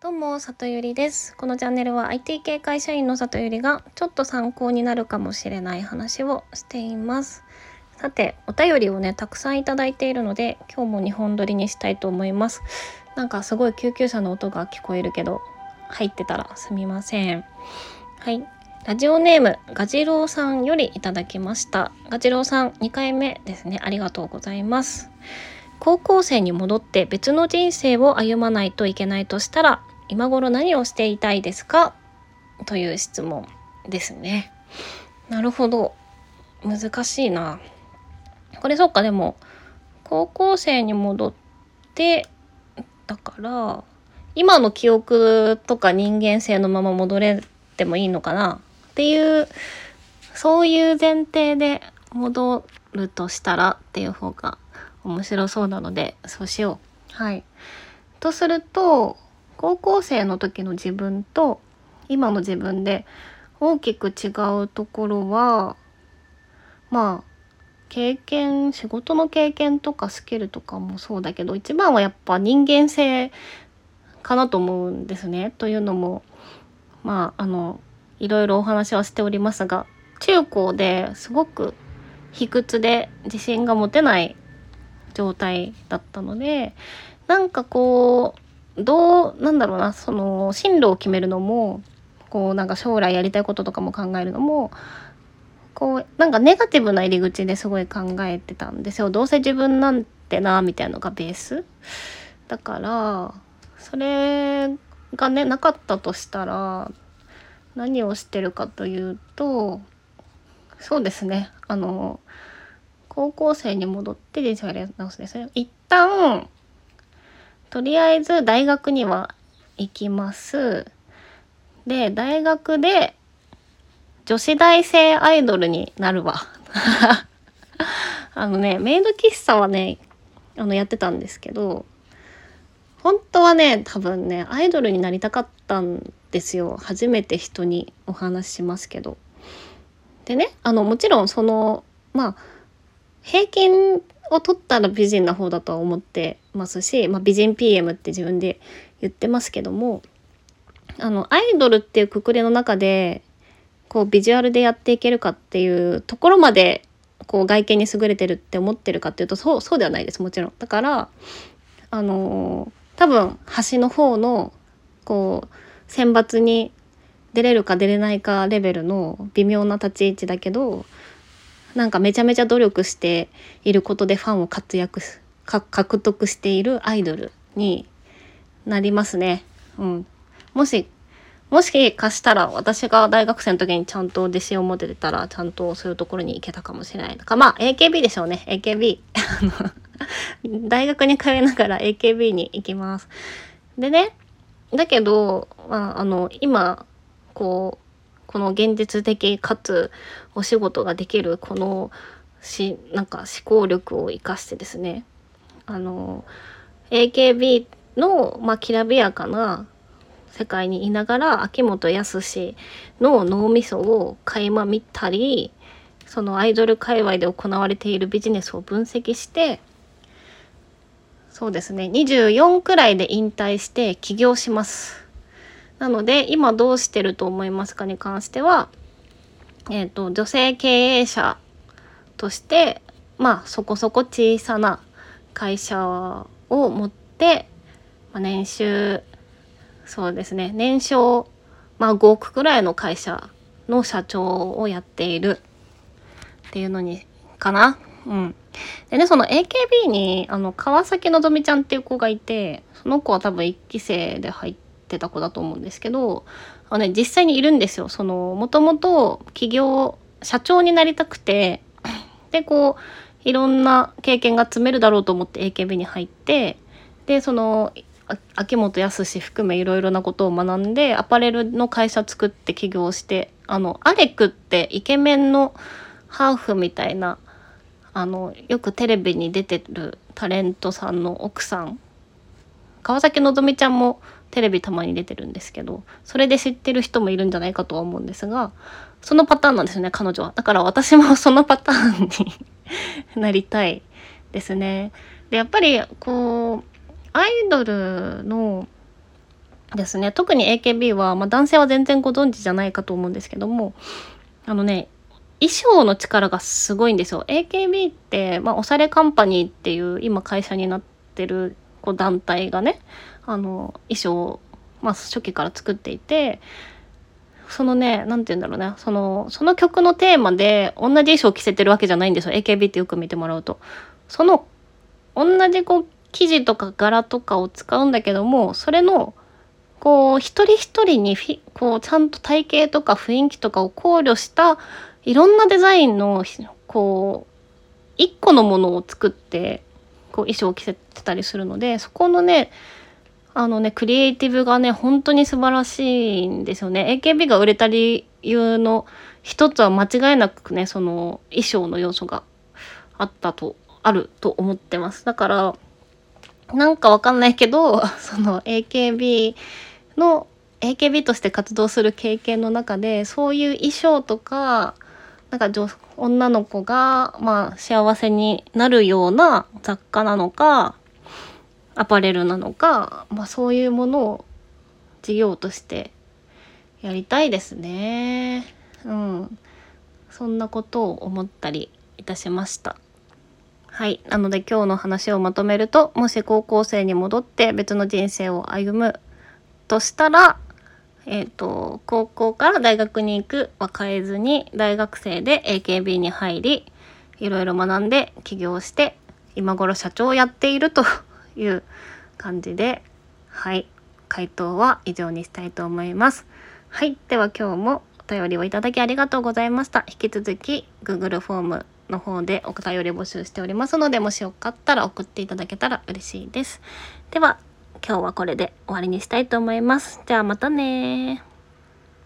どうも、里ゆりです。このチャンネルは IT 系会社員の里ゆりがちょっと参考になるかもしれない話をしています。さて、お便りをね、たくさんいただいているので、今日も2本撮りにしたいと思います。なんかすごい救急車の音が聞こえるけど、入ってたらすみません。はい。ラジオネーム、ガジロウさんよりいただきました。ガジロウさん、2回目ですね。ありがとうございます。高校生に戻って別の人生を歩まないといけないとしたら今頃何をしていたいですか？という質問ですね。なるほど。難しいな。これそっかでも高校生に戻ってだから今の記憶とか人間性のまま戻れてもいいのかな？っていうそういう前提で戻るとしたらっていう方が面白そうなのでそうしよう。はい。とすると高校生の時の自分と今の自分で大きく違うところはまあ経験仕事の経験とかスキルとかもそうだけど一番はやっぱ人間性かなと思うんですね。というのもまああのいろいろお話はしておりますが中高ですごく卑屈で自信が持てない状態だったのでなんかこうどうなんだろうなその進路を決めるのもこうなんか将来やりたいこととかも考えるのもこうなんかネガティブな入り口ですごい考えてたんですよ。どうせ自分なんてなみたいなのがベース。だからそれがねなかったとしたら何をしてるかというとそうですね。あの高校生に戻って人生をやり直すですね。一旦とりあえず大学には行きます。で大学で女子大生アイドルになるわ。あのねメイド喫茶はねあのやってたんですけど本当はね多分ねアイドルになりたかったんですよ。初めて人にお話ししますけど。でねあのもちろんそのまあ平均を取ったら美人な方だとは思ってますし、まあ、美人 PM って自分で言ってますけどもあのアイドルっていうくくりの中でこうビジュアルでやっていけるかっていうところまでこう外見に優れてるって思ってるかっていうとそうそうではないですもちろん。だからあの多分端の方のこう選抜に出れるか出れないかレベルの微妙な立ち位置だけどなんかめちゃめちゃ努力していることでファンを活躍す獲得しているアイドルになりますね。うん、もしもしかしたら私が大学生の時にちゃんと自信を持ててたらちゃんとそういうところに行けたかもしれないと。かまあ AKB でしょうね AKB 大学に通いながら AKB に行きます。でねだけど、まあ、あの今こうこの現実的かつお仕事ができるこのしなんか思考力を生かしてですねあの AKB の、まあ、きらびやかな世界にいながら秋元康の脳みそを垣間見たりそのアイドル界隈で行われているビジネスを分析してそうですね24くらいで引退して起業します。なので今どうしてると思いますかに関しては、えーと、女性経営者としてまあそこそこ小さな会社を持って、まあ、年収そうですね年商、まあ、5億くらいの会社の社長をやっているっていうのにかな。うん、でねその AKB にあの川崎のぞみちゃんっていう子がいてその子は多分1期生で入って。ってた子だと思うんですけどあの、ね、実際にいるんですよ。そのもともと起業社長になりたくてでこういろんな経験が積めるだろうと思って AKB に入ってでその秋元康含めいろいろなことを学んでアパレルの会社作って起業してあのアレクってイケメンのハーフみたいなあのよくテレビに出てるタレントさんの奥さん川崎希ちゃんもテレビたまに出てるんですけどそれで知ってる人もいるんじゃないかとは思うんですがそのパターンなんですよね彼女は。だから私もそのパターンになりたいですね。でやっぱりこうアイドルのですね特に AKB は、まあ、男性は全然ご存知じゃないかと思うんですけどもあのね衣装の力がすごいんですよ。AKB って、まあ、おしゃれカンパニーっていう今会社になってるこう団体がねあの衣装を、まあ、初期から作っていてそのね何て言うんだろうねそのその曲のテーマで同じ衣装を着せてるわけじゃないんですよ AKB ってよく見てもらうと。その同じこう生地とか柄とかを使うんだけどもそれのこう一人一人にフィこうちゃんと体型とか雰囲気とかを考慮したいろんなデザインのこう一個のものを作ってこう衣装を着せてたりするのでそこのねあのねクリエイティブがね本当に素晴らしいんですよね。AKB が売れた理由の一つは間違いなくねその衣装の要素があったとあると思ってます。だからなんかわかんないけど その AKB の AKB として活動する経験の中でそういう衣装とかなんか女の子がまあ幸せになるような雑貨なのかアパレルなのか、まあ、そういうものを事業としてやりたいですね。うん。そんなことを思ったりいたしました。はい。なので今日の話をまとめると、もし高校生に戻って別の人生を歩むとしたら、えっ、ー、と、高校から大学に行くは変えずに、大学生で AKB に入り、いろいろ学んで起業して、今頃社長をやっているという感じで、はい。回答は以上にしたいと思います。はい。では今日もお便りをいただきありがとうございました。引き続き Google フォームの方でお便り募集しておりますので、もしよかったら送っていただけたら嬉しいです。では、今日はこれで終わりにしたいと思います。じゃあまたね